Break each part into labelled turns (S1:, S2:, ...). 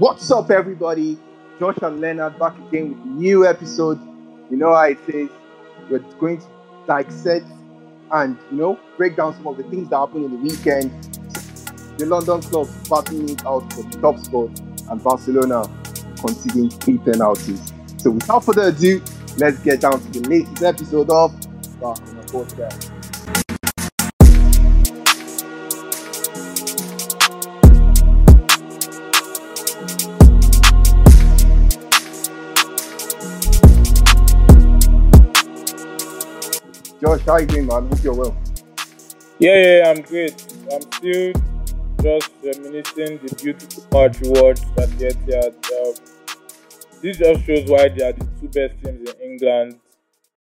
S1: What's up, everybody? Josh and Leonard back again with a new episode. You know how it is. We're going to dissect and you know break down some of the things that happened in the weekend. The London club battling it out for the top spot, and Barcelona conceding three penalties. So without further ado, let's get down to the latest episode of the Podcast. Josh, how you doing, man? Hope you're well.
S2: Yeah, yeah, I'm great. I'm still just reminiscing the beautiful match we watched at the Etihad. Um, this just shows why they are the two best teams in England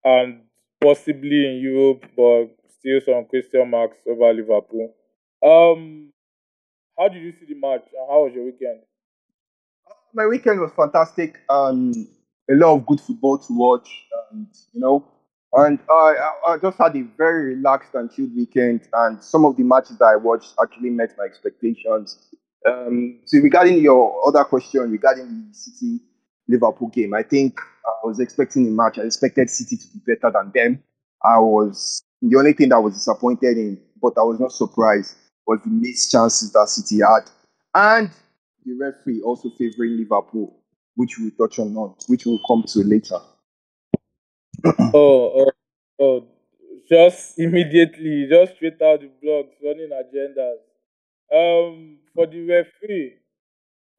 S2: and possibly in Europe, but still some question marks over Liverpool. Um, how did you see the match and how was your weekend?
S1: My weekend was fantastic. Um, a lot of good football to watch, and you know, and I, I just had a very relaxed and chilled weekend, and some of the matches that I watched actually met my expectations. Um, so regarding your other question regarding the City Liverpool game, I think I was expecting a match. I expected City to be better than them. I was the only thing that was disappointed in, but I was not surprised, was the missed chances that City had, and the referee also favoring Liverpool, which we'll touch on, which we'll come to later.
S2: Oh, oh, oh, just immediately, just straight out the blogs, running agendas. Um, for the referee,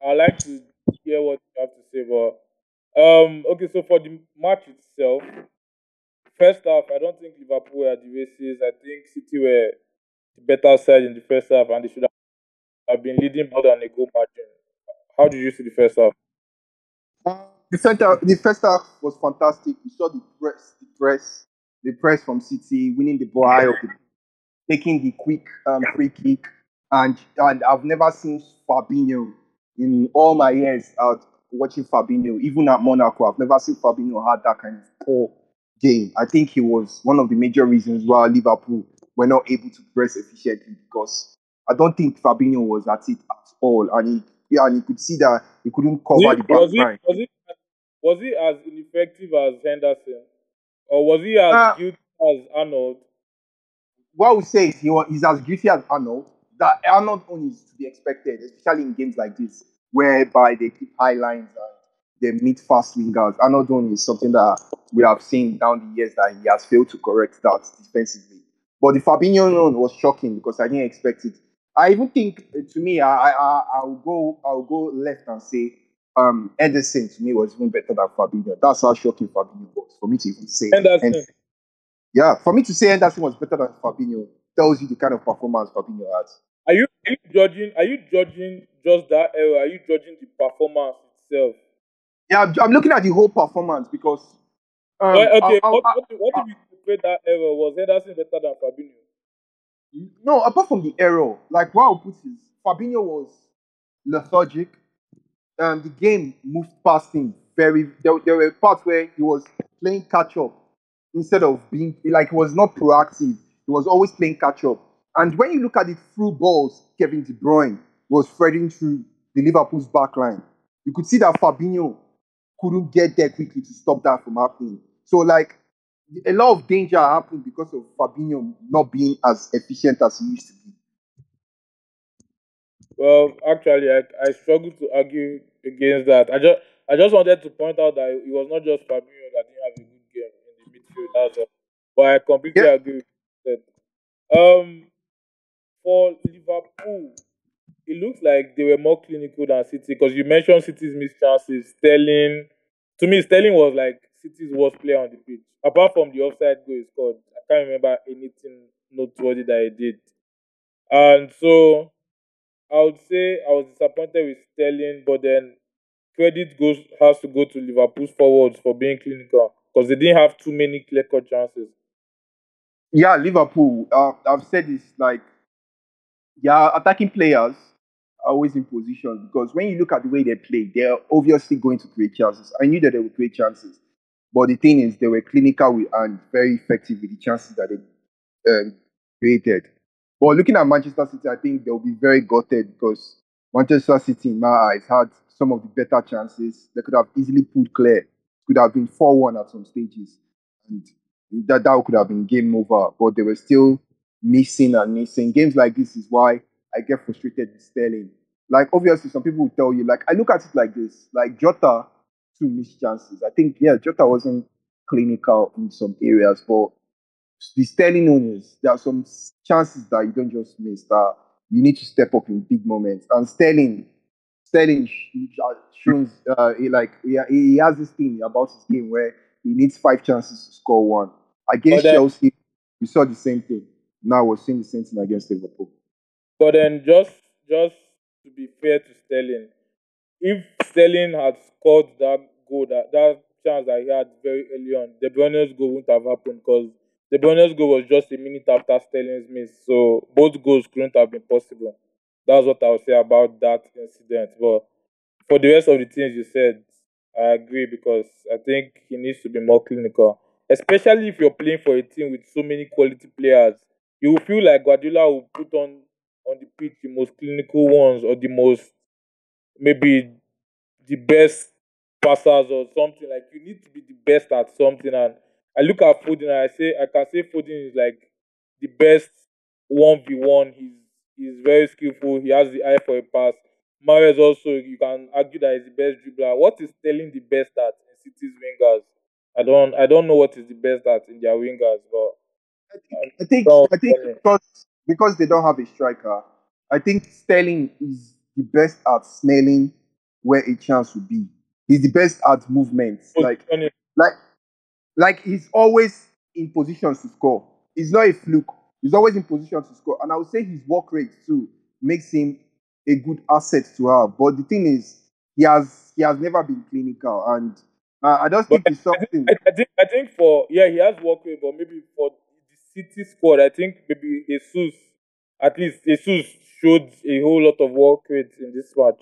S2: I like to hear what you have to say, but um, okay, so for the match itself, first half, I don't think Liverpool were the races. I think City were the better side in the first half, and they should have been leading more than a goal margin. How did you see the first half?
S1: The center, the first half was fantastic. We saw the press, the press, the press from City winning the ball high up, taking the quick um, free kick, and and I've never seen Fabinho in all my years out watching Fabinho, even at Monaco. I've never seen Fabinho had that kind of poor game. I think he was one of the major reasons why Liverpool were not able to press efficiently because I don't think Fabinho was at it at all, and he yeah, and you could see that he couldn't cover
S2: Was
S1: the
S2: he,
S1: back line.
S2: was, he, was he as ineffective as Henderson? Or was he as
S1: Uh,
S2: guilty as Arnold?
S1: What we say is he was, he's as guilty as Arnold. That Arnold only is to be expected, especially in games like this, whereby they keep high lines and they meet fast wingers. Arnold only is something that we have seen down the years that he has failed to correct that defensively. But the Fabinho one was shocking because I didn't expect it. I even think, uh, to me, I I I'll go I'll go left and say um Ederson to me was even better than Fabinho. That's how shocking Fabinho was for me to even say.
S2: Henderson.
S1: And- yeah, for me to say Henderson was better than Fabinho tells you the kind of performance Fabinho had.
S2: Are you are you judging are you judging just that error? Are you judging the performance itself?
S1: Yeah, I'm, I'm looking at the whole performance because. Um,
S2: Well, okay,
S1: I- I-
S2: what,
S1: I-
S2: what, what if you interpret that error? Was Henderson better than Fabinho?
S1: no, apart from the error, like what I'll put is Fabinho was lethargic. Um, the game moved past him very. There, there were parts where he was playing catch up instead of being like he was not proactive. He was always playing catch up. And when you look at the through balls, Kevin De Bruyne was threading through the Liverpool's back line. You could see that Fabinho couldn't get there quickly to stop that from happening. So like a lot of danger happened because of Fabinho not being as efficient as he used to be.
S2: Well, actually, I, I struggle to argue against that. I just I just wanted to point out that it was not just Fabinho that didn't have a good game in the midfield. That's all. But I completely
S1: Yeah.
S2: agree with that. Um, for Liverpool, it looks like they were more clinical than City because you mentioned City's missed chances. Sterling, to me, Sterling was like City's worst player on the pitch. Apart from the offside goal he scored, I can't remember anything noteworthy that he did. And so I would say I was disappointed with Sterling, but then credit goes has to go to Liverpool's forwards for being clinical because they didn't have too many clear cut chances.
S1: Yeah, Liverpool. Uh, I've said this like, yeah, attacking players are always in position because when you look at the way they play, they're obviously going to create chances. I knew that they would create chances, but the thing is, they were clinical and very effective with the chances that they um, created. But looking at Manchester City, I think they'll be very gutted because Manchester City, in my eyes, had some of the better chances. They could have easily pulled clear. Could have been 4 1 at some stages. And that, that could have been game over. But they were still missing and missing. Games like this is why I get frustrated with Sterling. Like, obviously, some people will tell you, like, I look at it like this like, Jota, two missed chances. I think, yeah, Jota wasn't clinical in some areas, but the Sterling owners, there are some chances that you don't just miss that you need to step up in big moments. And Sterling, Sterling shows uh, he like he, he has this thing about his game where he needs five chances to score one. Against
S2: then,
S1: Chelsea, we saw the same thing. Now we're seeing the same thing against Liverpool.
S2: But then, just just to be fair to Sterling, if Sterling had scored that goal, that that chance that he had very early on, De Bruyne's goal wouldn't have happened because De Bruyne's goal was just a minute after Sterling's miss, so both goals couldn't have been possible. That's what I would say about that incident. But for the rest of the things you said, I agree because I think he needs to be more clinical, especially if you're playing for a team with so many quality players. You will feel like Guardiola will put on on the pitch the most clinical ones or the most maybe the best passers or something. Like you need to be the best at something and I look at Foden and I say I can say Foden is like the best one v one. He's he's very skillful. He has the eye for a pass. Mahrez also you can argue that he's the best dribbler. What is Sterling the best at in City's wingers? I don't I don't know what is the best at in their wingers, but
S1: I think I think because because they don't have a striker, I think Sterling is the best at smelling where a chance would be. He's the best at movements. Like like like he's always in positions to score. It's not a fluke. He's always in position to score. And I would say his work rate too makes him a good asset to have. But the thing is, he has he has never been clinical, and uh, I don't think it's something.
S2: I, I, think I think for yeah he has work rate, but maybe for the City squad, I think maybe Jesus at least Jesus showed a whole lot of work rate in this match.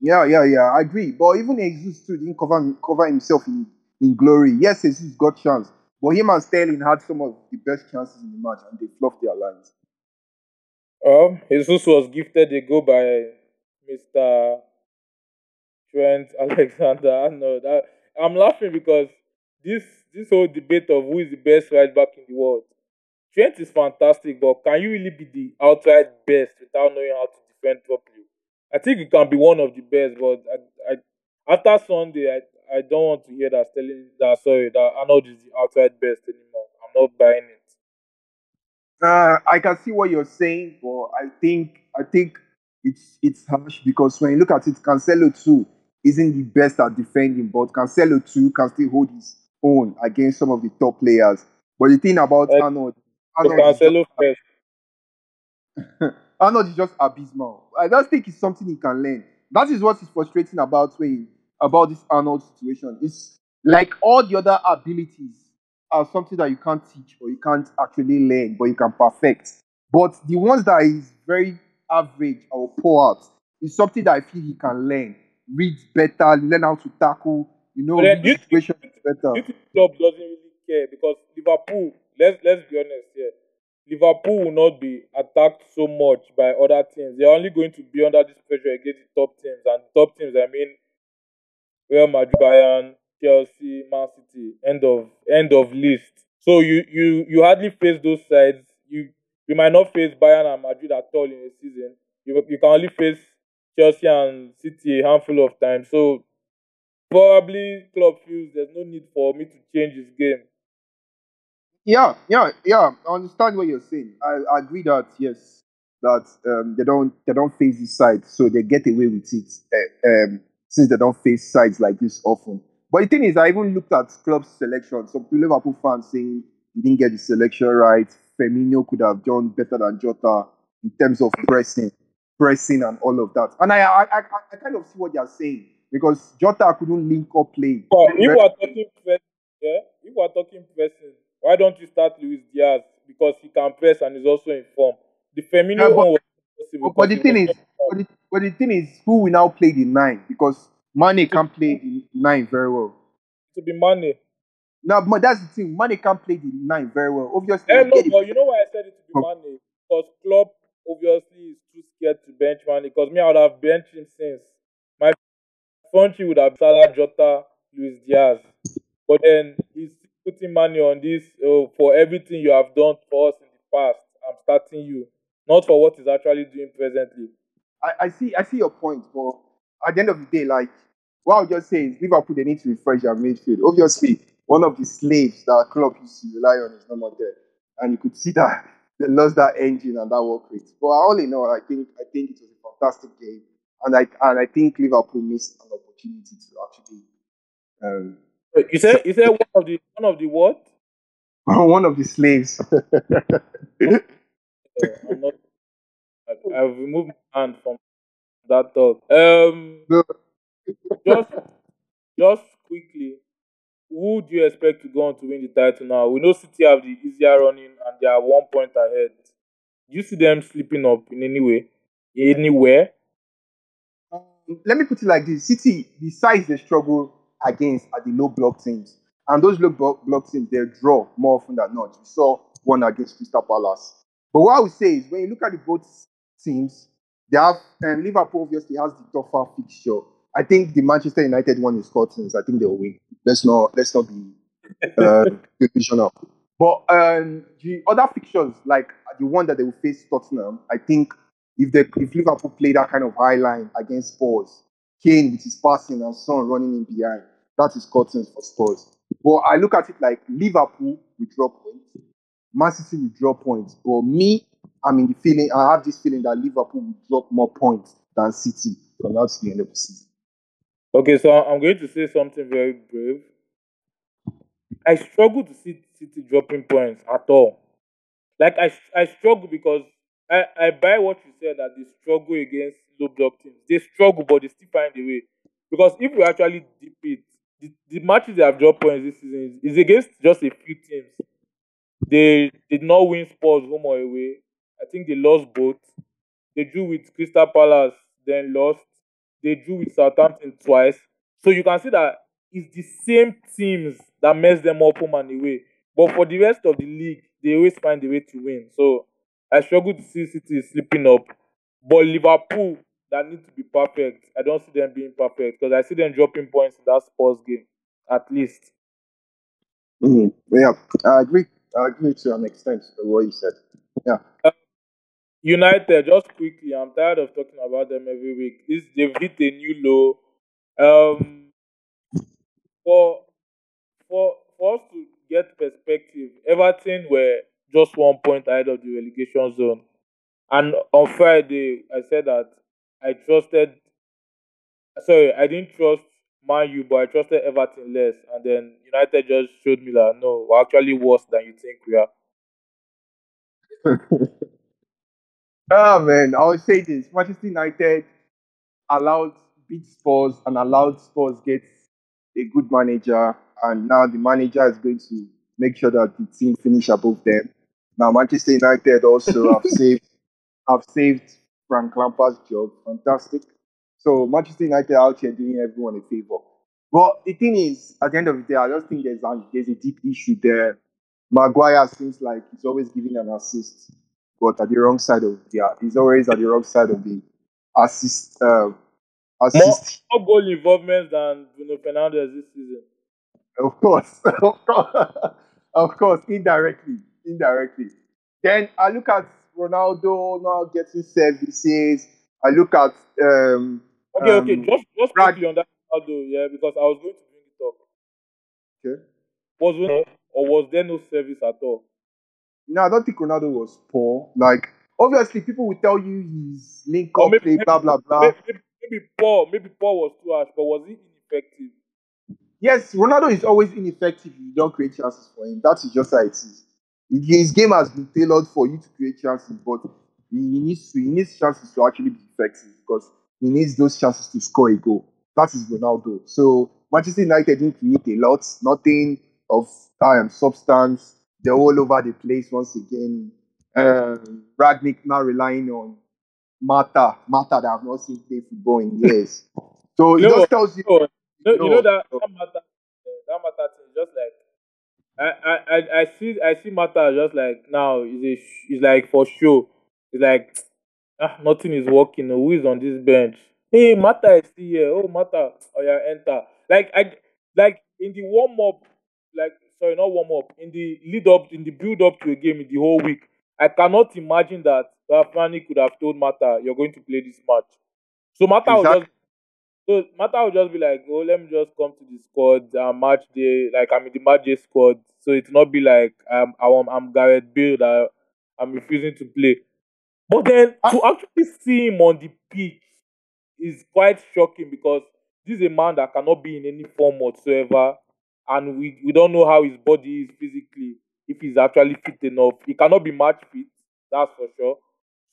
S1: Yeah, yeah, yeah. I agree. But even Jesus too didn't cover cover himself in in glory. Yes, Jesus got chance, but him and Sterling had some of the best chances in the match, and they fluffed their lines.
S2: Um, Jesus was gifted a goal by Mr. Trent Alexander Arnold. I, I'm laughing because this this whole debate of who is the best right back in the world. Trent is fantastic, but can you really be the outright best without knowing how to defend properly? I think you can be one of the best, but I, I, after Sunday, I, I don't want to hear that Sterling that sorry that Arnold is the outside best anymore. I'm not buying it.
S1: Uh, I can see what you're saying, but I think I think it's it's harsh because when you look at it, Cancelo too isn't the best at defending, but Cancelo too can still hold his own against some of the top players. But the thing about uh, Arnold, Arnold
S2: Cancelo first.
S1: Arnold is just abysmal. I just think it's something he can learn. That is what is frustrating about when about this Arnold situation. It's like all the other abilities are something that you can't teach or you can't actually learn, but you can perfect. But the ones that is very average or poor at is something that I feel he can learn, read better, learn how to tackle, you know,
S2: read
S1: the situation better.
S2: This club doesn't really care because Liverpool, let's let's be honest here. Liverpool will not be attacked so much by other teams. They're only going to be under this pressure against the top teams. And top teams, I mean, Real Madrid, Bayern, Chelsea, Man City, end of end of list. So you you you hardly face those sides. You you might not face Bayern and Madrid at all in a season. You you can only face Chelsea and City a handful of times. So probably club feels there's no need for me to change his game.
S1: Yeah, yeah, yeah. I understand what you're saying. I, I agree that yes, that um, they don't they don't face this side, so they get away with it. Uh, um, since they don't face sides like this often. But the thing is, I even looked at club selection. Some Liverpool fans saying he didn't get the selection right. Firmino could have done better than Jota in terms of pressing, pressing, and all of that. And I, I, I, I kind of see what you're saying because Jota couldn't link up play.
S2: But if we're talking pressing, yeah, if we're talking pressing, why don't you start Luis Diaz because he can press and is also in form? The Firmino yeah, but, one was
S1: possible. But the thing is, but the, but the thing is, who will now play the nine? Because Mane can't play the nine very well.
S2: To be Mane.
S1: No, but that's the thing. Mane can't play the nine very well. Obviously,
S2: yeah, no, but you know why I said it to be oh. Mane? Because Klopp obviously is too scared to bench Mane. Because me, I would have benched him since. My three would have Salah, Jota, Luis Diaz. But then he's putting money on this oh, for everything you have done for us in the past. I'm starting you, not for what he's actually doing presently.
S1: I, I see I see your point, but at the end of the day, like what I'll just say is Liverpool they need to refresh their midfield. Obviously, one of the slaves that club used to rely on is no more there. And you could see that they lost that engine and that work rate. But all in all, I think I think it was a fantastic game. And I and I think Liverpool missed an opportunity to actually um,
S2: You said you said one of the one of the what?
S1: one of the slaves.
S2: I, I've removed my hand from that thought. Um,
S1: No.
S2: just just quickly, who do you expect to go on to win the title now? We know City have the easier running and they are one point ahead. Do you see them slipping up in any way, anywhere?
S1: Um, let me put it like this: City, besides the struggle against are the low block teams, and those low block, block teams they draw more often than not. We saw one against Crystal Palace. But what I would say is, when you look at the both teams, they have and Liverpool obviously has the tougher fixture. I think the Manchester United one is Scotland. I think they'll win. Let's not let's not be uh. But um, the other fixtures, like the one that they will face Tottenham, I think if they if Liverpool play that kind of high line against Spurs, Kane with his passing and Son running in behind, that is curtains for Spurs. But I look at it like Liverpool will drop points, Man City will drop points. But me, I'm in the feeling, I have this feeling that Liverpool will drop more points than City from now to the end of the season.
S2: Okay, so I'm going to say something very brave. I struggle to see City dropping points at all. Like I, I struggle because I, I buy what you said that they struggle against low block teams. They struggle, but they still find a way. Because if we actually deep it, the, the matches they have dropped points this season is, against just a few teams. They did not win Spurs home or away. I think they lost both. They drew with Crystal Palace, then lost. They drew with Southampton twice. So you can see that it's the same teams that mess them up home and away. But for the rest of the league, they always find a way to win. So I struggle to see City slipping up. But Liverpool, that need to be perfect. I don't see them being perfect because I see them dropping points in that Spurs game, at least.
S1: Mhm. Yeah, I agree. I agree to an extent to what you said. Yeah.
S2: United, just quickly, I'm tired of talking about them every week. This they've hit a new low. Um, for for for us to get perspective, Everton were just one point ahead of the relegation zone, and on Friday I said that I trusted. Sorry, I didn't trust Man U, but I trusted Everton less, and then United just showed me that no, we're actually worse than you think we are.
S1: Ah man, I would say this: Manchester United allowed beat Spurs and allowed Spurs get a good manager, and now the manager is going to make sure that the team finish above them. Now Manchester United also have saved have saved Frank Lampard's job. Fantastic. So Manchester United out here doing everyone a favor. But the thing is, at the end of the day, I just think there's a, there's a deep issue there. Maguire seems like he's always giving an assist, but at the wrong side of the he's always at the wrong side of the assist uh, assist.
S2: more goal involvement than Bruno Fernandes this season.
S1: Of course, of course, of course, indirectly, indirectly. Then I look at Ronaldo now getting services. I look at um,
S2: Okay, okay,
S1: Um,
S2: just just
S1: Brad-
S2: quickly on that Ronaldo, yeah, because I was going to bring it up.
S1: okay.
S2: Was Ronaldo, or was there no service at all?
S1: No, I don't think Ronaldo was poor. Like obviously, people will tell you he's link up
S2: maybe-
S1: play, blah blah blah.
S2: Maybe, maybe, maybe Paul, maybe Paul was too harsh, but was he ineffective?
S1: Yes, Ronaldo is always ineffective if you don't create chances for him. That is just how it is. His game has been tailored for you to create chances, but he needs to, he needs chances to actually be effective because he needs those chances to score a goal. That is Ronaldo. So Manchester United didn't create a lot, nothing of um, substance. They're all over the place once again. Um, Rangnick now relying on Mata, Mata that I've not seen play football in years. So it
S2: know
S1: just tells you.
S2: You know, you know that,
S1: no.
S2: that uh, that Mata thing, just like I, I, I, see, I see Mata just like now is a, is like for sure. It's like ah, nothing is working. Who is on this bench? hey, Mata is still here. Oh, Mata, oh yeah, enter. Like I, like in the warm up, like sorry, not warm up, in the lead up, in the build up to a game in the whole week, I cannot imagine that Rafani could have told Mata, "You're going to play this match." So Mata will
S1: Exactly.
S2: just so Mata will just be like, "Oh, let me just come to the squad uh, match day, like I'm in the match day squad." So it's not be like um, I'm I'm Gareth Bale that I'm refusing to play. But then to actually see him on the pitch is quite shocking because this is a man that cannot be in any form whatsoever, and we, we don't know how his body is physically, if he's actually fit enough. He cannot be match fit, that's for sure.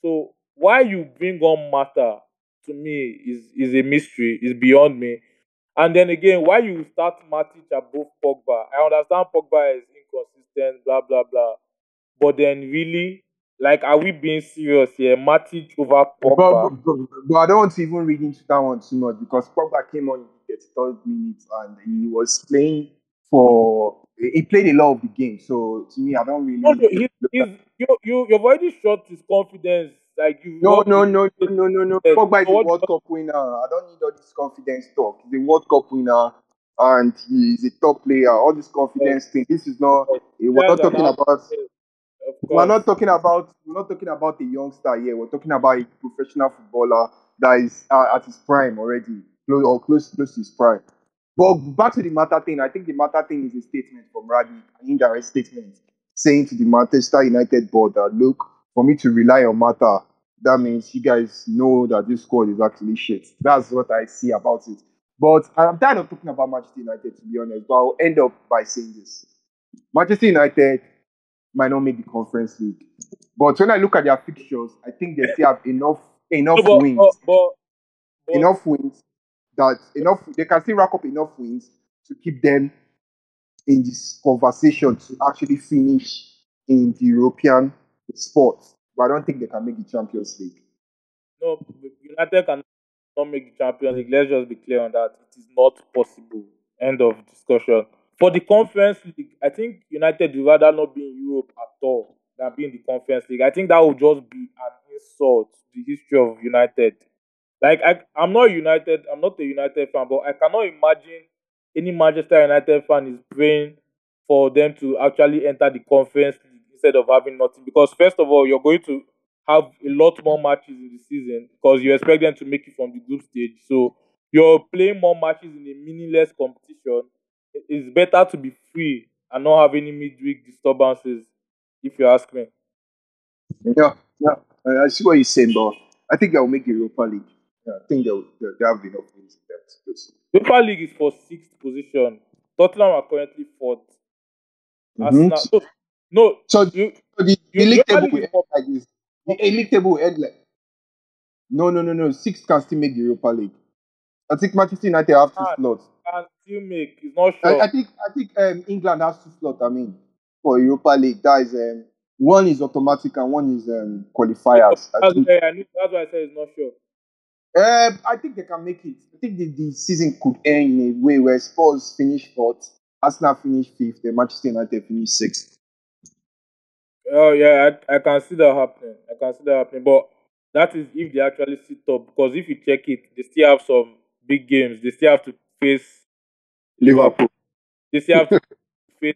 S2: So why you bring on Mata to me is is a mystery, is beyond me. And then again, why you start Matic above Pogba? I understand Pogba is inconsistent, blah blah blah. But then really, like, are we being serious here? Matic over Pogba?
S1: but, but, but I don't want to even read into that one too much because Pogba came on in the 33rd minute and he was playing for. He played a lot of the game, so to me, I don't really.
S2: No, no, you, you, you've already shot his confidence. Like you.
S1: No, no, no, no, no, no, no. Pogba is a World Cup winner. I don't need all this confidence talk. He's a World Cup winner and he's a top player. All this confidence thing. This is not. We're not talking about. We're not talking about. We're not talking about a youngster here. We're talking about a professional footballer that is uh, at his prime already, close or close close to his prime. But back to the Mata thing. I think the Mata thing is a statement from Rangnick, an indirect statement, saying to the Manchester United board that look, for me to rely on Mata, that means you guys know that this squad is actually shit. That's what I see about it. But I'm tired of talking about Manchester United, to be honest. But I'll end up by saying this: Manchester United might not make the Conference League, but when I look at their fixtures, I think they still have enough enough
S2: but,
S1: wins
S2: but, but
S1: enough wins that enough they can still rack up enough wins to keep them in this conversation to actually finish in the European sports. But I don't think they can make the Champions League.
S2: No, United cannot make the Champions League. Let's just be clear on that. It is not possible. End of discussion. For the Conference League, I think United would rather not be in Europe at all than be in the Conference League. I think that would just be an insult to the history of United. Like I, I'm not United. I'm not a United fan, but I cannot imagine any Manchester United fan is praying for them to actually enter the Conference instead of having nothing. Because first of all, you're going to have a lot more matches in the season because you expect them to make it from the group stage. So you're playing more matches in a meaningless competition. It's better to be free and not have any midweek disturbances, if you ask me.
S1: Yeah, yeah. I see what you're saying, but I think they'll make Europa League. Yeah, I think they'll, they'll, they have enough wins in them so.
S2: Europa League is for sixth position. Tottenham are currently 4th
S1: Mhm.
S2: Arsenal, no, no,
S1: So
S2: you,
S1: So the, the
S2: You-
S1: league
S2: Europa
S1: table will
S2: is
S1: end like this. The league table will end like. No, no, no, no. Six can still make the Europa League. I think Manchester United have two
S2: Ah.
S1: slots.
S2: can still make. It's not sure.
S1: I, I think I think um, England has two slots. I mean, for Europa League, that is um, one is automatic and one is um, qualifiers. I
S2: that's, why I knew, that's why I said it's not sure.
S1: Um, I think they can make it. I think the, the season could end in a way where Spurs finish fourth, Arsenal finish fifth, and Manchester United finish sixth.
S2: Oh yeah, I, I can see that happening. I can see that happening. But that is if they actually sit up. Because if you check it, they still have some big games. They still have to face
S1: Liverpool.
S2: they still have to face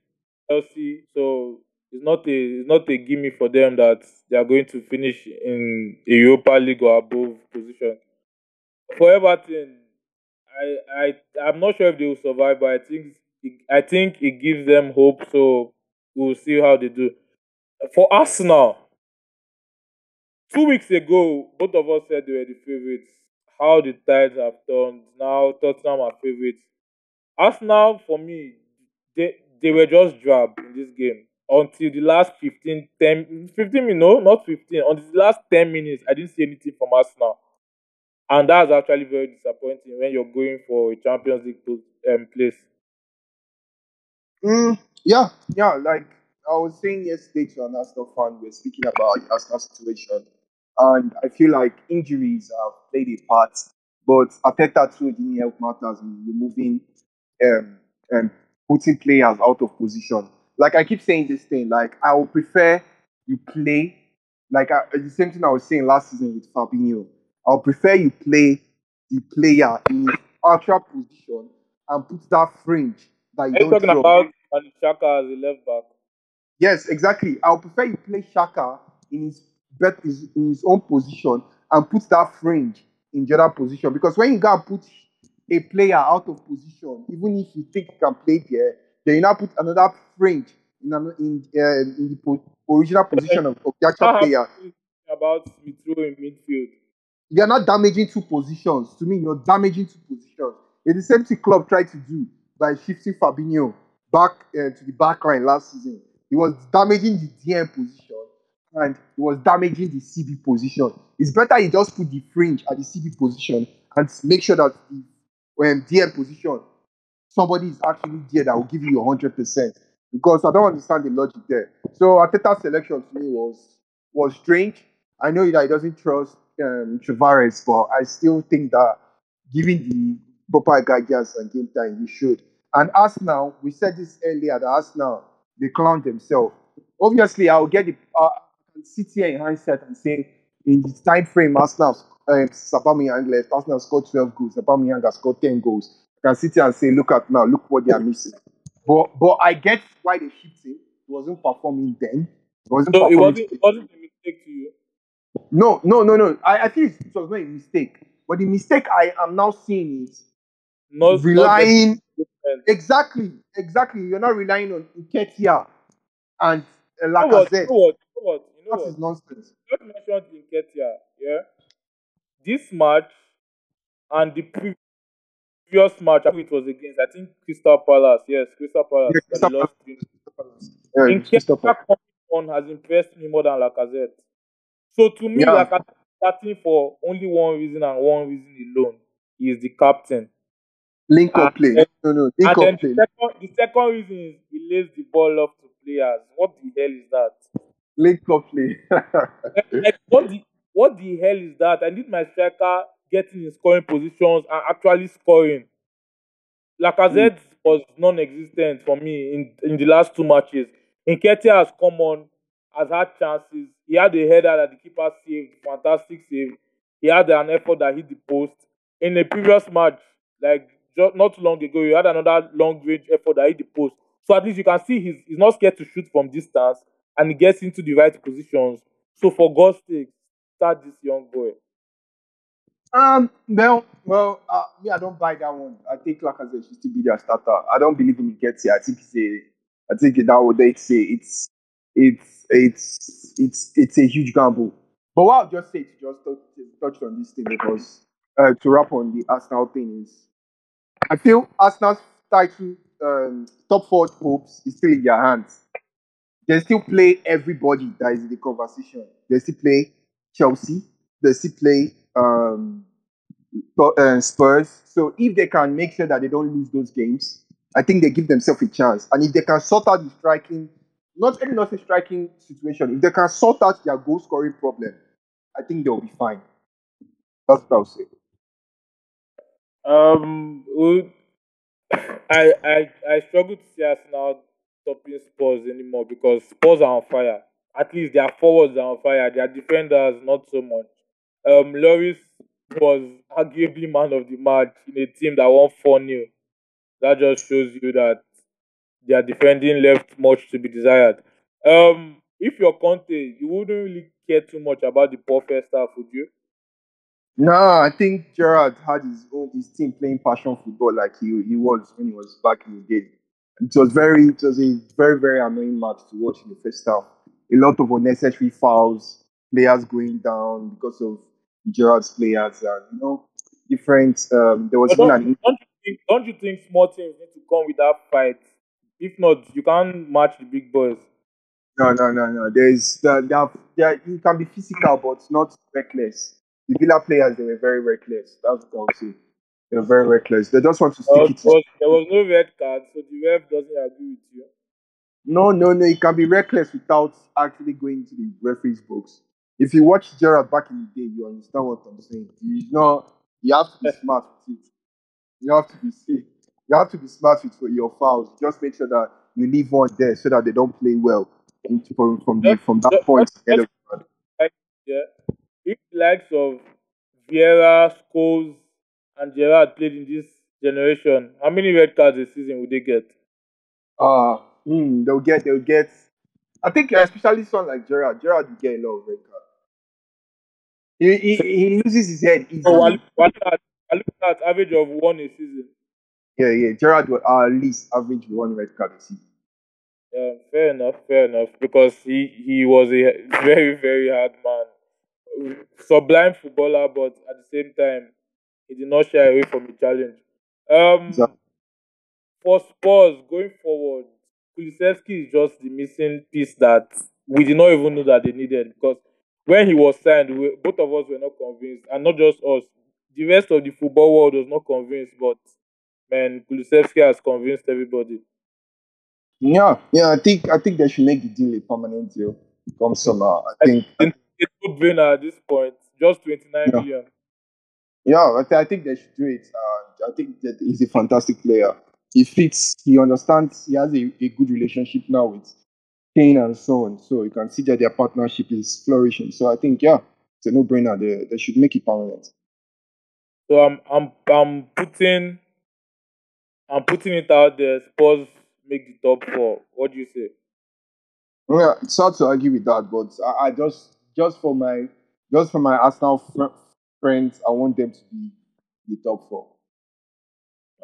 S2: Chelsea. So it's not a it's not a gimme for them that they are going to finish in a Europa League or above position. For Everton, I I I'm not sure if they will survive, but I think I think it gives them hope. So we'll see how they do. For Arsenal, two weeks ago, both of us said they were the favourites. How the tides have turned. Now Tottenham are favourites. Arsenal, for me, they they were just drab in this game until the last 15, 10, 15 minutes, no, not 15, until the last 10 minutes, I didn't see anything from Arsenal. And that's actually very disappointing when you're going for a Champions League um, place.
S1: Mm, yeah, yeah. Like I was saying yesterday to an Arsenal fan, we were speaking about the Arsenal situation, and I feel like injuries have played a part. But Arteta too didn't help matters in removing um and putting players out of position. Like I keep saying this thing, like I would prefer you play like I, the same thing I was saying last season with Fabinho. I would prefer you play the player in his actual position and put that fringe that you
S2: Are you talking
S1: draw.
S2: about Granit Xhaka as a left back?
S1: Yes, exactly. I would prefer you play Xhaka in his bet in his own position and put that fringe in the other position because when you go and put a player out of position, even if you think he can play there, then you now put another fringe in an, in, uh, in the po- original position of, of the actual player.
S2: happy is it about Smith Rowe in midfield?
S1: You're not damaging two positions. To me, you're damaging two positions. It's the same thing club tried to do by shifting Fabinho back uh, to the back line last season. He was damaging the DM position and he was damaging the CB position. It's better you just put the fringe at the CB position and make sure that the when DM position, somebody is actually there that will give you hundred percent. Because I don't understand the logic there. So Arteta's selection to me was was strange. I know that he doesn't trust um, Tavares, but I still think that given the proper guidance and game time, he should. And Arsenal, we said this earlier, that Arsenal, they clown themselves. Obviously, I'll get the, uh, sit here in hindsight and say, in the time frame, Arsenal, um, Aubameyang left, Arsenal scored 12 goals, Aubameyang has scored 10 goals. I can sit here and say, look at now, look what they are missing. But but I get why they shipped him. He wasn't performing then. He wasn't
S2: So it wasn't, it wasn't a mistake to you.
S1: No, no, no, no. I, I think it was not a mistake. But the mistake I am now seeing is
S2: Not, not
S1: relying exactly, exactly. You're not relying on Nketiah and uh,
S2: You know what? You
S1: Lacazette.
S2: know what? You know what?
S1: That is nonsense.
S2: just mentioned Nketiah, yeah. This match and the previous match, I think it was against, I think Crystal Palace. Yes, Crystal Palace.
S1: Yeah, Crystal
S2: they lost to.
S1: Yeah, Crystal Palace.
S2: coming on has impressed me more than Lacazette. So to me,
S1: Yeah.
S2: Lacazette is starting for only one reason and one reason alone. He is the captain.
S1: Link up play.
S2: then-
S1: No, no, link
S2: And then
S1: up
S2: the
S1: play.
S2: second, the second reason is he lays the ball off to players. What the hell is that?
S1: Link up play.
S2: like what the what the hell is that? I need my striker getting in scoring positions and actually scoring. Lacazette mm. was non-existent for me in, in the last two matches. Nketiah has come on, has had chances. He had a header that the keeper saved, fantastic save. He had an effort that hit the post. In a previous match, like just not too long ago, he had another long range effort that hit the post. So at least you can see he's, he's not scared to shoot from distance and he gets into the right positions. So for God's sake, start this young boy.
S1: Um, well, well, uh, me, I don't buy that one. I think Lacazette should still be their starter. I don't believe in Nketiah. I think it's a, I think that what they say it's, it's, it's, it's, it's a huge gamble. But what I'll just say to just touch, touch on this thing because uh, to wrap on the Arsenal thing is, I feel Arsenal's title, um, top four hopes is still in their hands. They still play everybody that is in the conversation. They still play Chelsea. They still play um, uh, Spurs. So if they can make sure that they don't lose those games, I think they give themselves a chance. And if they can sort out the striking, not maybe not a striking situation, if they can sort out their goal scoring problem, I think they'll be fine. That's what I'll say.
S2: Um, I I I struggle to see Arsenal stopping Spurs anymore because Spurs are on fire. At least their forwards are on fire. Their defenders not so much. Um, Loris was arguably man of the match in a team that won four 0 That just shows you that their defending left much to be desired. Um, if you're Conte, you wouldn't really care too much about the poor first half, would you?
S1: No, I think Gerrard had his own his team playing passion football like he he was when he was back in the day. It was very it was a very very annoying match to watch in the first half. A lot of unnecessary fouls, players going down because of Gerrard's players, and you know different. Um, there was
S2: But
S1: even
S2: don't,
S1: an
S2: don't you think don't you think small teams need to come with that fight? If not, you can't match the big boys.
S1: no no no no. There's the there, there you can be physical but not reckless. The Villa players they were very reckless. That's what I would say. They were very reckless. They just want to
S2: Uh,
S1: stick it.
S2: was, there was no red card, so the ref doesn't agree with you.
S1: No, no, no. It can be reckless without actually going to the referee's box. If you watch Gerrard back in the day, you understand what I'm saying. You know, you have to be smart with it. You have to be safe. You have to be smart with your fouls. Just make sure that you leave one there so that they don't play well from from the from that point.
S2: just-
S1: end of-
S2: Yeah. If the likes of Vieira, Scholes, and Gerrard played in this generation, how many red cards a season would they get?
S1: Uh, mm, they'll get, they'll get. I think especially someone like Gerrard, Gerrard will get a lot of red cards. He, he, he loses his head easily.
S2: So I look I look at average of one a season.
S1: Yeah, yeah. Gerrard will at least average one red card a season.
S2: Yeah, fair enough, fair enough. Because he he was a very very hard man, sublime footballer, but at the same time, he did not shy away from the challenge. Um,
S1: Exactly.
S2: for Spurs going forward, Kulusevski is just the missing piece that we did not even know that they needed because when he was signed, we, both of us were not convinced, and not just us. The rest of the football world was not convinced, but man, Kulusevski has convinced everybody.
S1: Yeah, yeah. I think I think they should make the deal a permanent deal come summer. I think
S2: It's good brainer at this point, just twenty nine
S1: Yeah.
S2: million.
S1: yeah, I, th- I think they should do it. Uh, I think that he's a fantastic player. He fits. He understands. He has a, a good relationship now with Kane and so on. So you can see that their partnership is flourishing. So I think yeah, it's a no-brainer. They they should make it permanent.
S2: So I'm I'm I'm putting I'm putting it out there. Spurs make the top four. What do you say?
S1: Yeah, it's hard to argue with that, but I, I just just for my just for my Arsenal fr- friends, I want them to be the top four.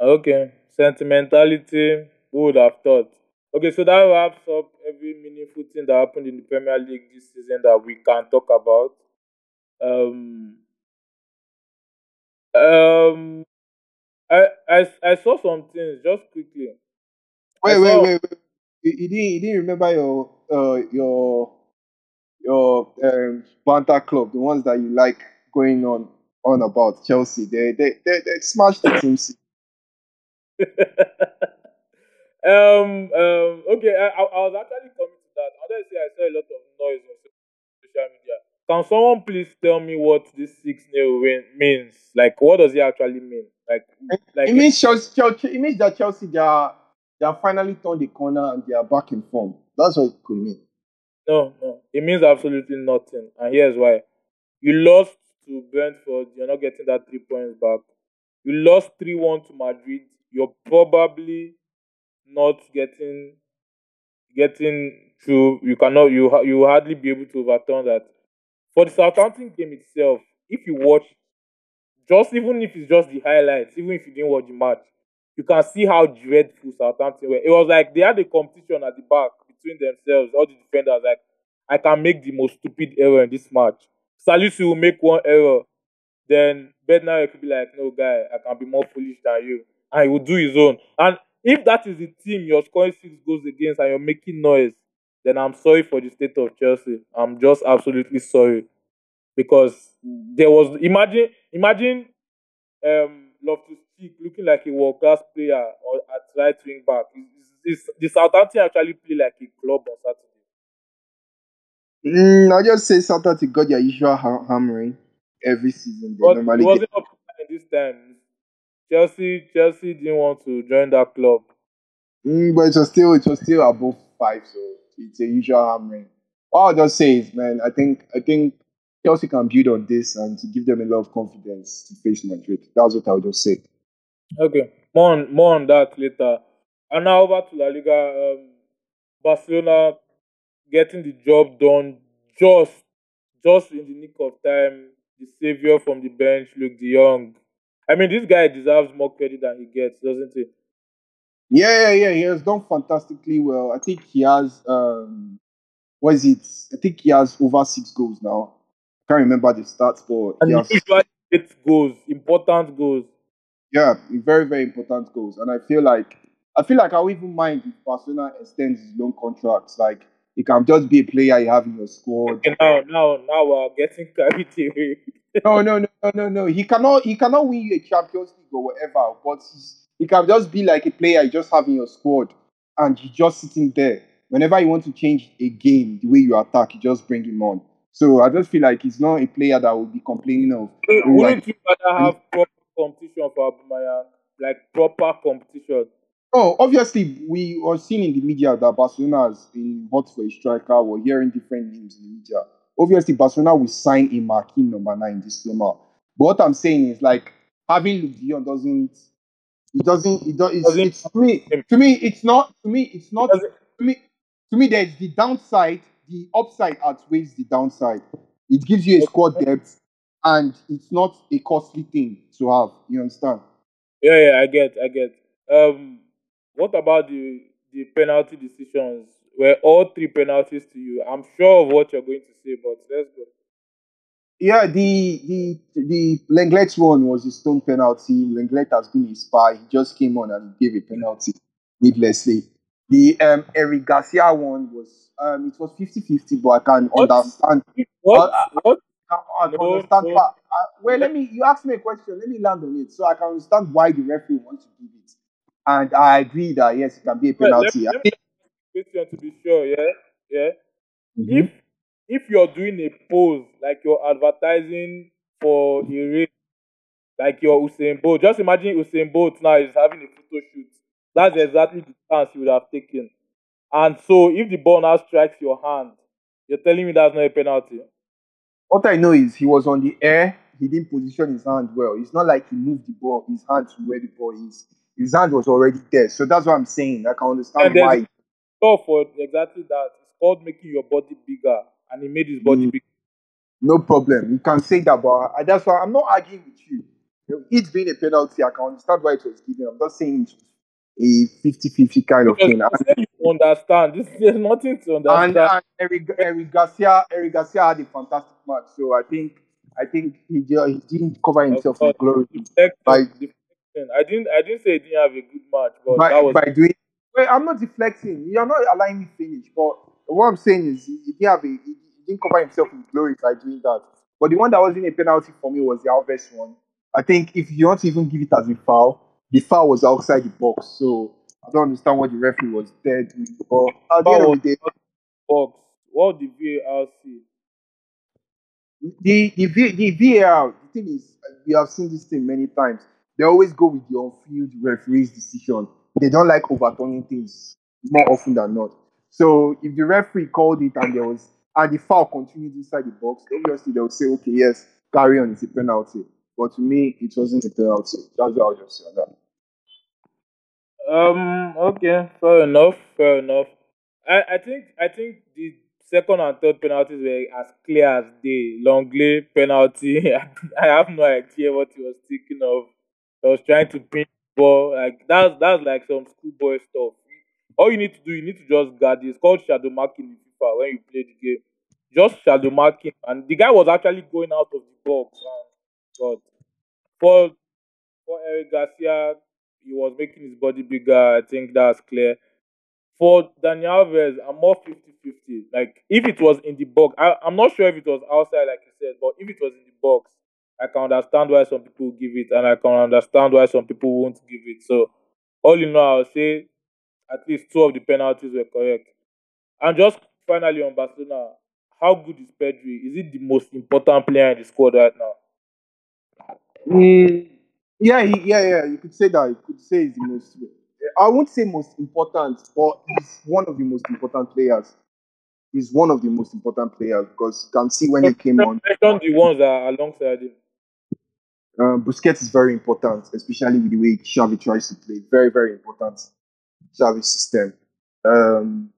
S2: Okay, sentimentality. Who would have thought? Okay, so that wraps up every meaningful thing that happened in the Premier League this season that we can talk about. Um, um, I I I saw some things just quickly.
S1: Wait, wait,
S2: saw-
S1: wait, wait. You, you didn't you didn't remember your uh your your um banter club, the ones that you like going on on about Chelsea. They they they, they smashed the team.
S2: um, um, okay, I, I, I was actually coming to that. I say I saw a lot of noise on social media. Can someone please tell me what this 6 0 win means? Like, what does it actually mean? Like, like
S1: It means Chelsea, Chelsea it means that Chelsea they are they are finally turned the corner and they are back in form. That's what it could mean.
S2: no, no, it means absolutely nothing. And here's why: you lost to Brentford, you're not getting that three points back. You lost 3 1 to Madrid, you're probably not getting getting through. You cannot, you you will hardly be able to overturn that. For the Southampton game itself, if you watch, just even if it's just the highlights, even if you didn't watch the match, you can see how dreadful Southampton were. It was like they had a competition at the back between themselves, all the defenders. Like, I can make the most stupid error in this match. Salisu will make one error, then Bednar could be like, no, guy, I can be more foolish than you. And he will do his own. And if that is the team you're scoring six goals against and you're making noise, then I'm sorry for the state of Chelsea. I'm just absolutely sorry. Because there was imagine imagine um Loftus Cheek looking like a world class player or at right wing back. Is, the Southampton actually play like a club on Saturday?
S1: Mm, I just say Southampton got their usual hammering every season. They
S2: But
S1: normally
S2: it
S1: get
S2: wasn't up to par this time. Chelsea Chelsea didn't want to join that club.
S1: Mm, but it was still it was still above five, so it's a usual hammering. All I'll just say is, man, I think I think Chelsea can build on this and to give them a lot of confidence to face Madrid. That's what I would just say.
S2: Okay, more on, more on that later. And now over to La Liga. Um, Barcelona getting the job done just just in the nick of time. The savior from the bench, Luuk De Jong. I mean, this guy deserves more credit than he gets, doesn't he?
S1: Yeah, yeah, yeah. He has done fantastically well. I think he has um what is it? I think he has over six goals now. Can't remember the stats, but
S2: And
S1: has,
S2: usually gets goals, important goals.
S1: yeah, very, very important goals. And I feel like I feel like I would even mind if Barcelona extends his loan contracts. Like he can just be a player you have in your squad.
S2: Okay, now, now, now we're getting carried away.
S1: No, no, no, no, no, no. He cannot he cannot win you a Champions League or whatever, but he's, he can just be like a player you just have in your squad and you just sitting there. Whenever you want to change a game, the way you attack, you just bring him on. So I just feel like he's not a player that will be complaining of
S2: Wouldn't you rather have proper competition for Aubameyang? Like proper competition.
S1: Oh, obviously, we are seeing in the media that Barcelona has been hot for a striker. We're hearing different names in the media. Obviously, Barcelona will sign a marquee number nine this summer. But what I'm saying is, like, having Luuk De Jong doesn't it doesn't it it's,
S2: Doesn't-
S1: it's to me to me it's not to me it's not to me to me there's the downside the upside outweighs the downside it gives you a squad depth and it's not a costly thing to have you understand
S2: Yeah, yeah, I get, I get. Um, what about the the penalty decisions? Were all three penalties to you? I'm sure of what you're going to say, but let's go.
S1: yeah the the the Lenglet one was a stone penalty Lenglet has been a spy he just came on and he gave a penalty needlessly the um Eric Garcia one was um it was 50-50 but I can
S2: What?
S1: understand
S2: What? what?
S1: I, I can
S2: No,
S1: understand.
S2: no.
S1: why- uh, well, let me. You asked me a question. Let me land on it, so I can understand why the referee wants to give it. And I agree that yes, it can be a
S2: Well, let,
S1: penalty.
S2: let me question to be sure. Yeah, yeah.
S1: Mhm.
S2: If if you're doing a pose like you're advertising for a race, like your Usain Bolt, just imagine Usain Bolt now is having a photo shoot. That's exactly the stance you would have taken. And so, if the ball now strikes your hand, you're telling me that's not a penalty.
S1: What I know is he was on the air. He didn't position his hand well. It's not like he moved the ball, his hand to where the ball is. His hand was already there. So that's what I'm saying. I can understand
S2: And
S1: why.
S2: So for exactly that, it's called making your body bigger, and he made his body
S1: Mm.
S2: bigger.
S1: No problem. You can say that, but that's why I'm not arguing with you. It being a penalty, I can understand why it was given. I'm not saying it's a 50-50 kind of thing.
S2: say you understand. This, there's nothing to understand.
S1: and uh, Eric, Eric Garcia, Eric Garcia had a fantastic match. So I think, I think he, he didn't cover himself in glory by-.
S2: I didn't. I didn't say he didn't have a good match, but
S1: by,
S2: that was
S1: by doing. Well, I'm not deflecting. You're not allowing me finish. But what I'm saying is, he, didn't have a, he, he didn't cover himself in glory by doing that. But the one that wasn't a penalty for me was the Alves one. I think if you want to even give it as a foul, the foul was outside the box. So I don't understand what the referee was there doing. But at the end of the day,
S2: box. What did VAR see?
S1: the the, v, the VAR, the thing is, we have seen this thing many times. They always go with the on-field referee's decision. They don't like overturning things more often than not. So if the referee called it and there was and the foul continued inside the box, obviously they would say, okay, yes, carry on, it's a penalty. But to me, it wasn't a penalty. That's what I'll just say on that.
S2: Um. Okay. Fair enough. Fair enough. I, I think. I think the second and third penalties were as clear as day. Lenglet penalty. I have no idea what he was thinking of. I was trying to pin the ball. Like that's that's like some schoolboy stuff. All you need to do, you need to just guard it. It's called shadow marking in FIFA when you play the game. Just shadow marking, and the guy was actually going out of the box. And, but for for Eric Garcia, he was making his body bigger. I think that's clear. For Daniel Alves, I'm more 50 50. Like, if it was in the box, I, I'm not sure if it was outside, like you said, but if it was in the box, I can understand why some people give it, and I can understand why some people won't give it. So, all in all, I'll say at least two of the penalties were correct. And just finally on Barcelona, how good is Pedri? Is it the most important player in the squad right now?
S1: Mm, yeah, he, yeah, yeah. You could say that. You could say he's the most. I won't say most important, but he's one of the most important players. He's one of the most important players because you can see when he came on.
S2: Mention the ones that are alongside him.
S1: Um, Busquets is very important, especially with the way Xavi tries to play. Very, very important. Xavi system. Um,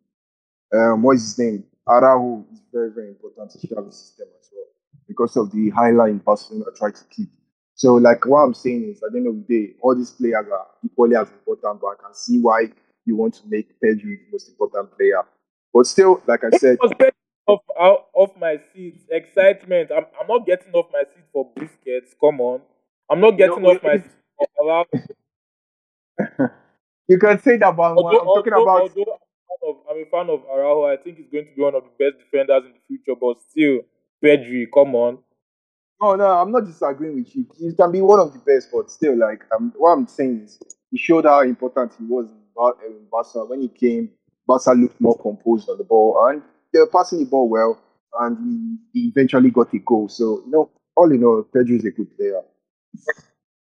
S1: um, what is his name? Araujo is very, very important to Xavi system as well because of the high line Barcelona try to keep. So, like what I'm saying is, at the end of the day, all these players are equally as important, but I can see why you want to make Pedri the most important player. But still, like I said,
S2: I was off, out, off my seat. Excitement. I'm, I'm not getting off my seat for Busquets. Come on. I'm not getting
S1: No,
S2: off my seat for
S1: you can say that, but I'm,
S2: Although,
S1: I'm talking
S2: although,
S1: about
S2: although I'm, a fan of, I'm a fan of Araujo, I think he's going to be one of the best defenders in the future. But still, Pedri, come on.
S1: No, no, I'm not disagreeing with you. He can be one of the best, but still, like, um, what I'm saying is, he showed how important he was in, Bar- in Barca. When he came, Barca looked more composed on the ball, and they were passing the ball well, and he, he eventually got a goal. So, you know, all in all, Pedro is a good player.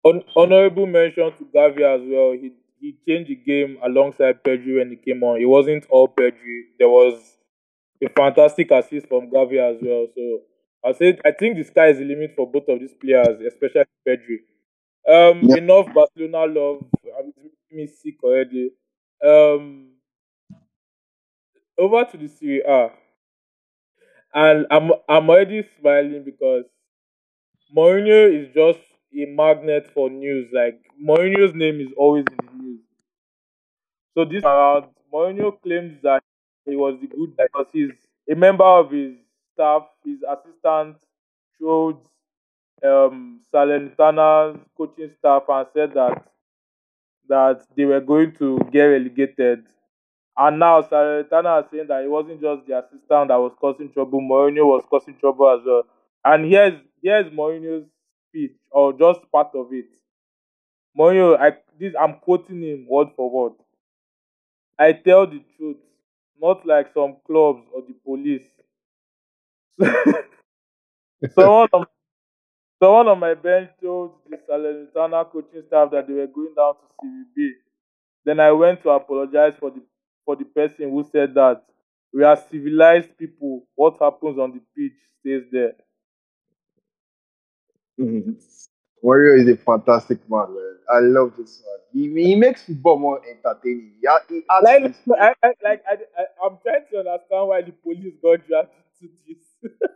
S2: Hon- honorable mention to Gavi as well. He he changed the game alongside Pedri when he came on. It wasn't all Pedri. There was a fantastic assist from Gavi as well. So I said I think the sky is the limit for both of these players, especially Pedri. Um,
S1: Yeah.
S2: enough Barcelona love. I'm making me sick already. Um, over to the Serie A, and I'm I'm already smiling because Mourinho is just a magnet for news. Like Mourinho's name is always in the news. So this around, Mourinho claims that he was the good guy because he's a member of his staff, his assistant, showed um, Salernitana's coaching staff and said that that they were going to get relegated. And now Salernitana is saying that it wasn't just the assistant that was causing trouble, Mourinho was causing trouble as well. And here's here's Mourinho's speech, or just part of it. Mourinho, I this I'm quoting him word for word. I tell the truth, not like some clubs or the police. Someone on someone on my bench told the Salernitana coaching staff that they were going down to Serie B. Then I went to apologize for the for the person who said that we are civilized people. What happens on the pitch stays there.
S1: Mhm. Mario is a fantastic man, man. I love this man. He, he makes football more entertaining. He, he
S2: Like. I, I, like I, I, I'm trying to understand why the police got dragged into this.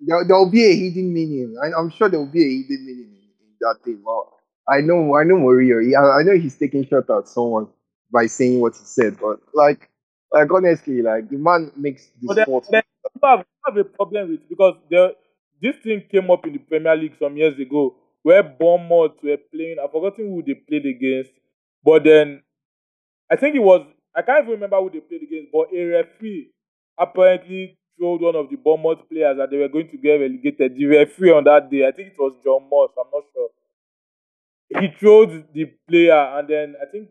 S1: There, there will be a hidden meaning. I, I'm sure there will be a hidden meaning in, in that thing. Well, I know, I know Mario. He, I, I know he's taking shot at someone by saying what he said, but like, like honestly, like the man makes the sport.
S2: then I have, I have a problem with because the this thing came up in the Premier League some years ago where Bournemouth were playing. I've forgotten who they played against, but then I think it was I can't even remember who they played against, but a referee apparently told one of the Bournemouth players that they were going to get relegated. The referee on that day, I think it was John Moss, I'm not sure. He told the player, and then I think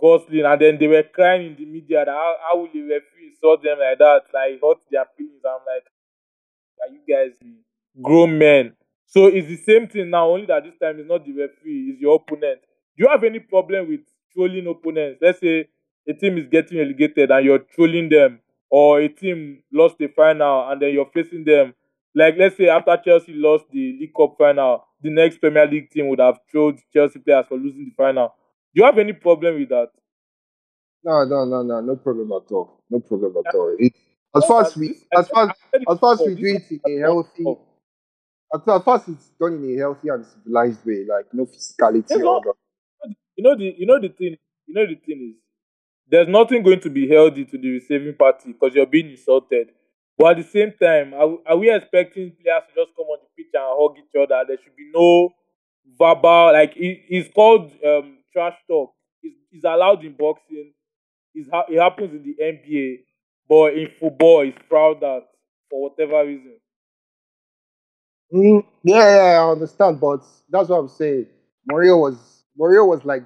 S2: Gosling, and then they were crying in the media that how, how will the referee saw them like that? Like hurt their feelings. I'm like, are you guys grown men? So it's the same thing now, only that this time it's not the referee, it's your opponent. Do you have any problem with trolling opponents? Let's say a team is getting relegated and you're trolling them, or a team lost the final and then you're facing them. Like let's say after Chelsea lost the League Cup final, the next Premier League team would have trolled Chelsea players for losing the final. Do you have any problem with that?
S1: No, no, no, no, no problem at all. No problem at all. It, as far as we, as far as,
S2: said- I said it
S1: as far as we do it in a healthy, as far as it's done in a healthy and civilized way, like no physicality
S2: Yes,
S1: or
S2: no. you know the you know the thing you know the thing is there's nothing going to be healthy to the receiving party because you're being insulted. But at the same time, are, are we expecting players to just come on the pitch and hug each other? There should be no verbal like it, it's called um, trash talk. It's, it's allowed in boxing. It's, ha- it happens in the NBA, but in football, it's proud that for whatever reason.
S1: Mm, yeah, yeah, I understand, but that's what I'm saying. Mario was Mario was like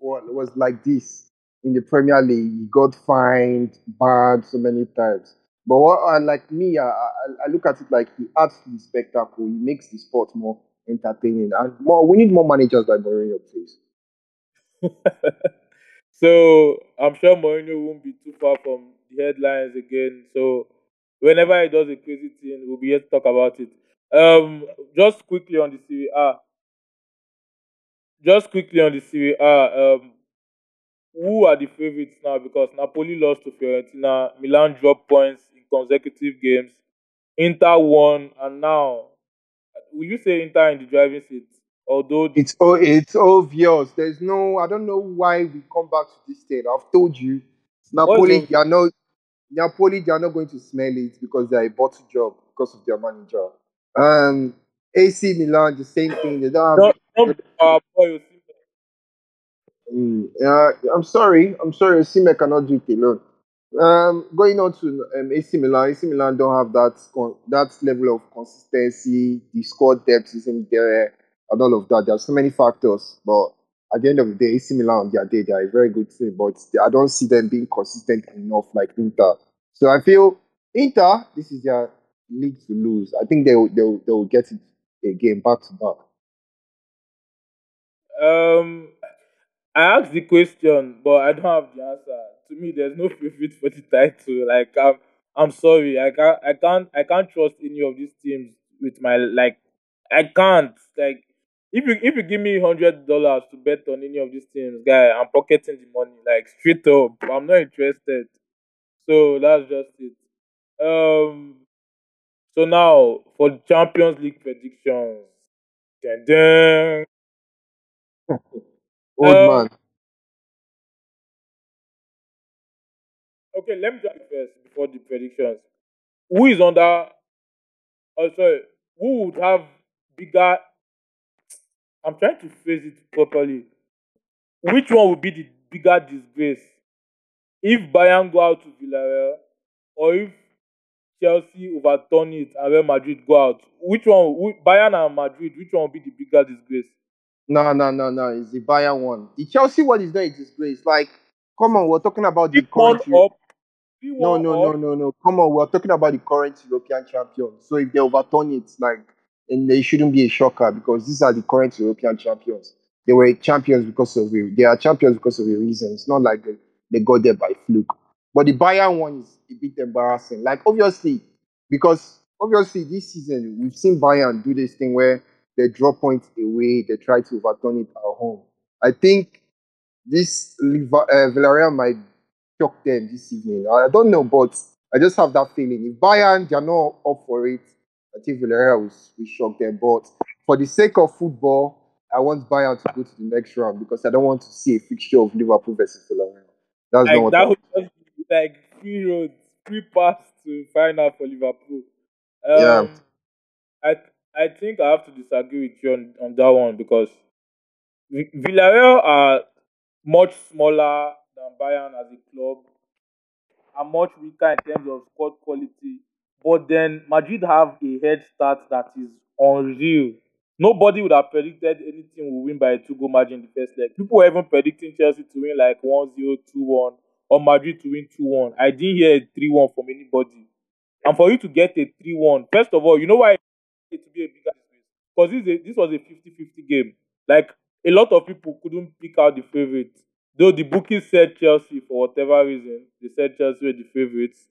S1: wa- was like this in the Premier League. He got fined, banned so many times. But what I like me, I, I, I look at it like he adds to the spectacle. He makes the sport more entertaining, and more. We need more managers like Mourinho, please.
S2: so I'm sure Mourinho won't be too far from the headlines again. So whenever he does a crazy thing, we'll be here to talk about it. Um, just quickly on the Serie A. Just quickly on the Serie A. Um, who are the favorites now? Because Napoli lost to Fiorentina, Milan dropped points in consecutive games, Inter won, and now will you say Inter in the driving seat? Although
S1: It's oh, it's obvious. There's no. I don't know why we come back to this thing. I've told you, Napoli. are not. Napoli. They are not going to smell it because they are a bottle job because of their manager. Um, AC Milan, the same thing. They don't have.
S2: don't, don't boy
S1: Mm, uh, I'm sorry. I'm sorry. Osimhen cannot do it alone. Um, going on to um, AC Milan. AC Milan don't have that con- that level of consistency. The squad depth isn't there, and all of that. There are so many factors, but at the end of the day, AC Milan on their day they are a very good team, but I don't see them being consistent enough like Inter. So I feel Inter, this is their league to lose. I think they will, they will, they will get it again back to back.
S2: Um, I asked the question, but I don't have the answer. To me, there's no favorite for the title. Like, I'm, I'm sorry, I can't, I can't, I can't trust any of these teams with my like. I can't like. if you if you give me hundred dollars to bet on any of these teams, guy, I'm pocketing the money like straight up. I'm not interested. So that's just it. Um. So now for the Champions League predictions. Dun, dun.
S1: Old
S2: Um,
S1: man.
S2: Okay, let me just first before the predictions. Who is under? Oh, sorry. Who would have bigger? I'm trying to phrase it properly. Which one would be the bigger disgrace? If Bayern go out to Villarreal, or if Chelsea overturn it and Real Madrid go out? Which one? whi- Bayern and Madrid. Which one will be the bigger disgrace?
S1: No, no, no, no. It's the Bayern one. The Chelsea one is not a disgrace. Like, come on, we're talking about the current. No, no, no, no, no. Come on, we're talking about the current European champions. So if they overturn it, like, and they shouldn't be a shocker because these are the current European champions. They were champions because of a, they are champions because of a reason. It's not like they, they got there by fluke. But the Bayern one is a bit embarrassing. Like obviously, because obviously this season we've seen Bayern do this thing where they draw points away, they try to overturn it at home. I think this uh, Villarreal might shock them this evening. I don't know, but I just have that feeling. If Bayern they're not up for it, I think Villarreal will, will shock them. But for the sake of football, I want Bayern to go to the next round because I don't want to see a fixture of Liverpool versus Villarreal. That's not what
S2: that
S1: I
S2: would just like free roads, free pass to final for Liverpool.
S1: Yeah.
S2: Um, I I think I have to disagree with you on, on that one because Vi- Villarreal are much smaller than Bayern as a club, are much weaker in terms of squad quality. But then Madrid have a head start that is unreal. Nobody would have predicted anything will win by a two goal margin in the first leg. People were even predicting Chelsea to win like 1 0, 2 1, or Madrid to win 2 1. I didn't hear a 3 1 from anybody. And for you to get a 3 1, first of all, you know why it to be a bigger? Because this, this was a 50 50 game. Like, a lot of people couldn't pick out the favorites. Though the bookies said Chelsea for whatever reason, they said Chelsea were the favorites.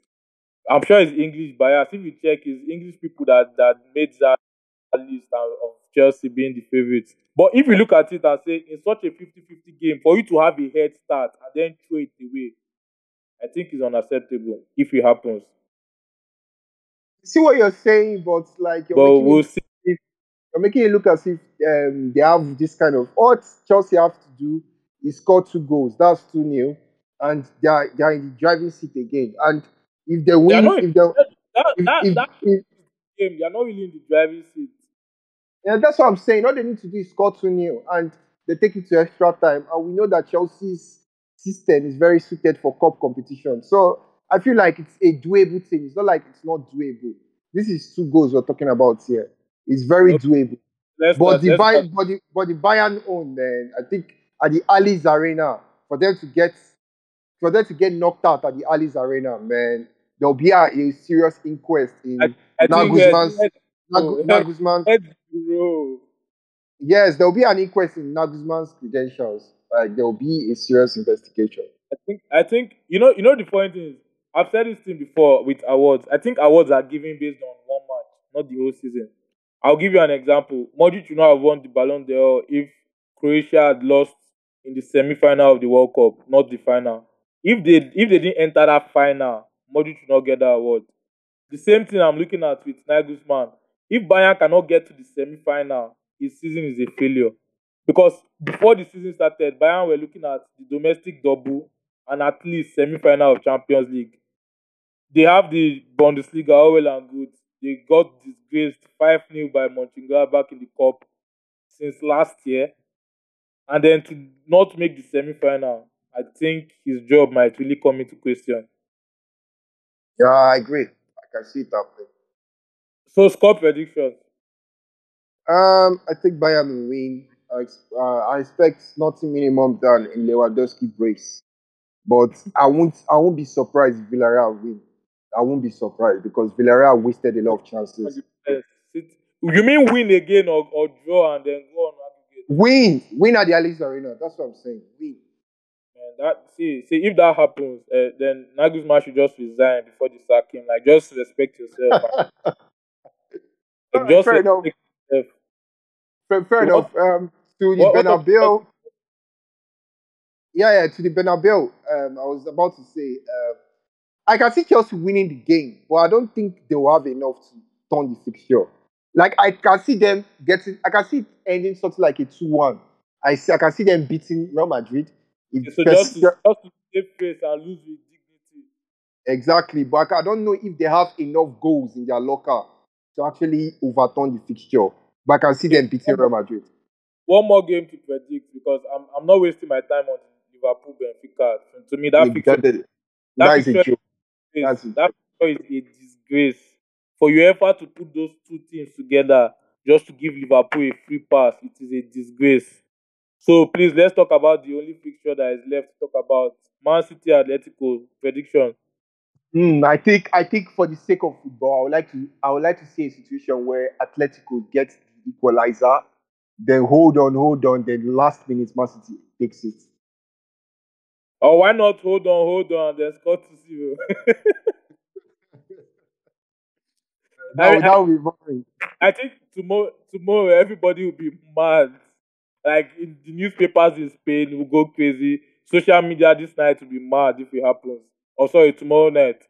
S2: I'm sure it's English bias. If you check, it's English people that, that made that list of of Chelsea being the favorites. But if you look at it and say, in such a 50 50 game, for you to have a head start and then throw it away, I think it's unacceptable if it happens.
S1: see what you're saying, but like you're
S2: But
S1: making
S2: we'll
S1: it,
S2: see.
S1: you're making it look as if um, they have this kind of all Chelsea have to do is score two goals. That's two nil, and they are they are in the driving seat again. And if they win, if they
S2: That,
S1: if,
S2: that,
S1: if,
S2: that
S1: if,
S2: game, they are not really in the driving seat.
S1: Yeah, that's what I'm saying. All they need to do is score 2 0 and they take it to extra time. And we know that Chelsea's system is very suited for cup competition. So I feel like it's a doable thing. It's not like it's not doable. This is two goals we're talking about here. It's very
S2: Okay.
S1: doable.
S2: Let's
S1: But the,
S2: start.
S1: but, the, but the Bayern own, man, I think at the Allianz Arena, for them to get for them to get knocked out at the Allianz Arena, man, there'll be a, a serious inquest in
S2: I think head,
S1: Nagelsmann's
S2: head,
S1: Nag- oh,
S2: head, Nagelsmann's.
S1: Yes, there will be an inquest in Nagelsmann's credentials. Like there will be a serious investigation.
S2: I think I think you know you know the point is I've said this thing before with awards. I think awards are given based on one match, not the whole season. I'll give you an example. Modric would not have won the Ballon d'Or if Croatia had lost in the semi-final of the World Cup, not the final. If they if they didn't enter that final, Modric would not get that award. The same thing I'm looking at with Nagelsmann. If Bayern cannot get to the semi-final, his season is a failure. Because before the season started, Bayern were looking at the domestic double and at least semi-final of Champions League. They have the Bundesliga all well and good. They got disgraced 5-0 by Mönchengladbach in the cup since last year. And then to not make the semi-final, I think his job might really come into question.
S1: Yeah, I agree. I can see it happening.
S2: So score predictions.
S1: Um, I think Bayern will win. I, uh, I expect nothing minimum than a Lewandowski brace, but I won't. I won't be surprised if Villarreal win. I won't be surprised because Villarreal wasted a lot of chances.
S2: You mean win again or, or draw and then go on aggregate?
S1: Win, win at the Allianz Arena. That's what I'm saying. Win.
S2: Man, that see, see if that happens, uh, then Nagelsmann should just resign before the sack him. Like, just respect yourself. Like, just
S1: fair enough.
S2: yourself.
S1: fair, fair enough. Um, to the
S2: what-
S1: Bernabeu. Yeah, yeah, to the Bernabeu. Um, I was about to say, um, I can see Chelsea winning the game, but I don't think they will have enough to turn the fixture. Like I can see them getting, I can see it ending something like a two-one. I see, I can see them beating Real Madrid.
S2: So just to, just to save face and lose with dignity.
S1: Exactly, but I don't know if they have enough goals in their locker to actually overturn the fixture. But I can see them beating Real Madrid.
S2: One more game to predict because I'm I'm not wasting my time on Liverpool Benfica. To me, that fixture,
S1: that, that,
S2: that
S1: that is a joke.
S2: is,
S1: that's
S2: that fixture is a disgrace for UEFA to put those two teams together just to give Liverpool a free pass. It is a disgrace. So please let's talk about the only picture that is left to talk about: Man City Atletico prediction.
S1: Hmm, I think I think for the sake of football, I would like to I would like to see a situation where Atletico gets the equalizer, then hold on, hold on, then last minute Man City takes it.
S2: Or why not hold on, hold on, then score two zero?
S1: That,
S2: I-
S1: would- that would be boring.
S2: I think tomorrow, tomorrow everybody will be mad. Like in the newspapers in Spain will go crazy. Social media this night will be mad if it happens. Or sorry, tomorrow night.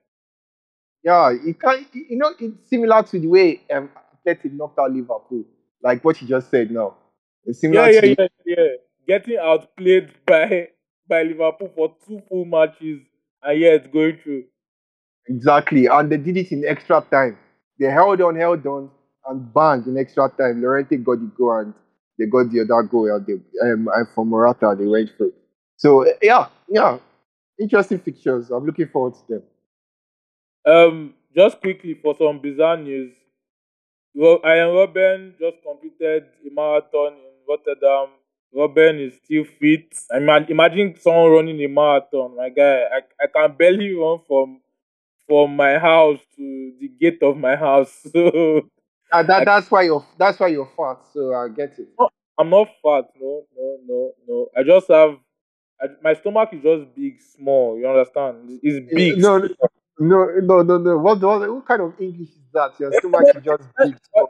S1: Yeah, it can you know it's similar to the way um Atletico knocked out Liverpool, like what you just said now. It's similar
S2: Yeah,
S1: to
S2: yeah, yeah, yeah. Getting outplayed by by Liverpool for two full matches and yet going through.
S1: Exactly, and they did it in extra time. They held on, held on, and bang in extra time. Llorente got the goal, and they got the other goal. And, they, um, and for Morata, they went through. So uh, yeah, yeah, interesting fixtures. I'm looking forward to them.
S2: Um, just quickly for some bizarre news, Ro- Arjen Robben just completed a marathon in Rotterdam. Robben is still fit. I mean, imagine someone running a marathon. My guy, I, I can barely run from from my house to the gate of my house. So
S1: And that, that's why you're that's why you're fat. So I get it.
S2: I'm not fat. No, no, no, no. I just have I, my stomach is just big, small. You understand? It's eh, big.
S1: No, no, no, no, no. no. What, what, what kind of English is that? Your stomach is just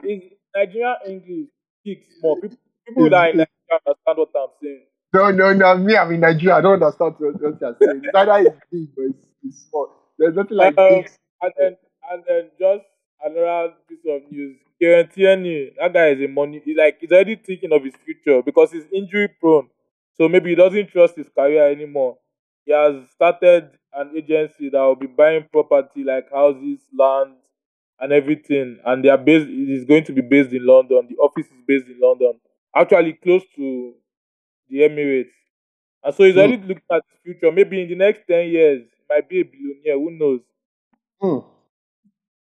S1: big.
S2: Nigerian English, big, small. People, people that in Nigeria understand what I'm saying.
S1: No, no, no. Me, I'm in Nigeria. I don't understand what, what you're saying. Neither is big, but it's, it's small. There's nothing like
S2: Um,
S1: big.
S2: and then and then just another piece of news. Kieran Tierney, that guy is a money. He's like he's already thinking of his future because he's injury prone. So maybe he doesn't trust his career anymore. He has started an agency that will be buying property like houses, land, and everything. And they are based. It is going to be based in London. The office is based in London, actually close to the Emirates. And so he's
S1: Hmm.
S2: already looking at his future. Maybe in the next ten years, might be a billionaire. Who knows?
S1: Hmm.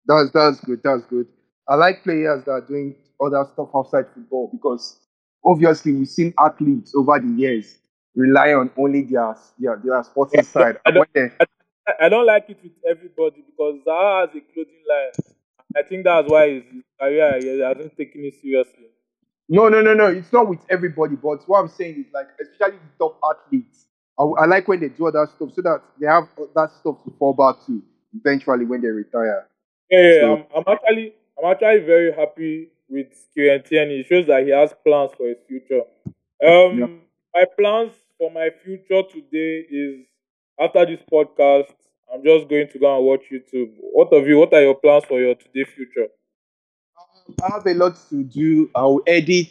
S1: That's that's good. That's good. I like players that are doing other stuff outside football because obviously we've seen athletes over the years rely on only their their, their sporting
S2: Yeah,
S1: side.
S2: I don't-
S1: they-
S2: I- don't like it with everybody because Zaha has a clothing line. I think that's why his career hasn't taken it seriously.
S1: No, no, no, no. It's not with everybody, but what I'm saying is like, especially the top athletes. I, I like when they do that stuff so that they have that stuff to fall back to eventually when they retire.
S2: Yeah, yeah,
S1: So-
S2: I'm, I'm actually I'm actually very happy with Kieran Tierney. It shows that he has plans for his future. Um,
S1: Yeah.
S2: My plans for my future today is after this podcast, I'm just going to go and watch YouTube. What of you? What are your plans for your today future?
S1: Um, I have a lot to do. I'll edit.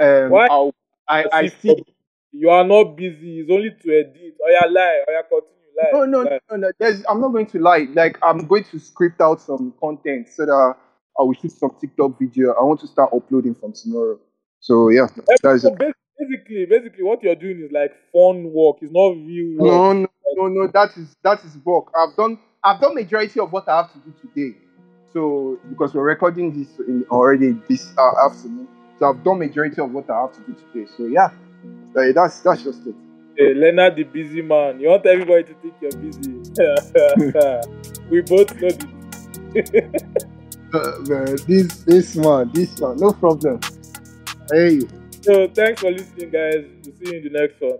S1: Um,
S2: Why?
S1: I'll, I, I see.
S2: You are not busy. It's only to edit. Oh yeah, lie. Oh yeah, continue. Lie.
S1: No, no,
S2: lie.
S1: no, no. There's, I'm not going to lie. Like, I'm going to script out some content so that I will shoot some TikTok video. I want to start uploading from tomorrow. So yeah, that is it.
S2: Bas- basically, basically, what you're doing is like fun work. It's not real work.
S1: No, no, no, no. That is that is work. I've done I've done majority of what I have to do today. So because we're recording this in already this uh, afternoon, so I've done majority of what I have to do today. So yeah, Uh, that's that's just it.
S2: Hey, Leonard, the busy man. You want everybody to think you're busy. we both know this.
S1: Uh, man, this this one, this one, no problem. Hey.
S2: So, thanks for listening, guys. We'll see you in the next one.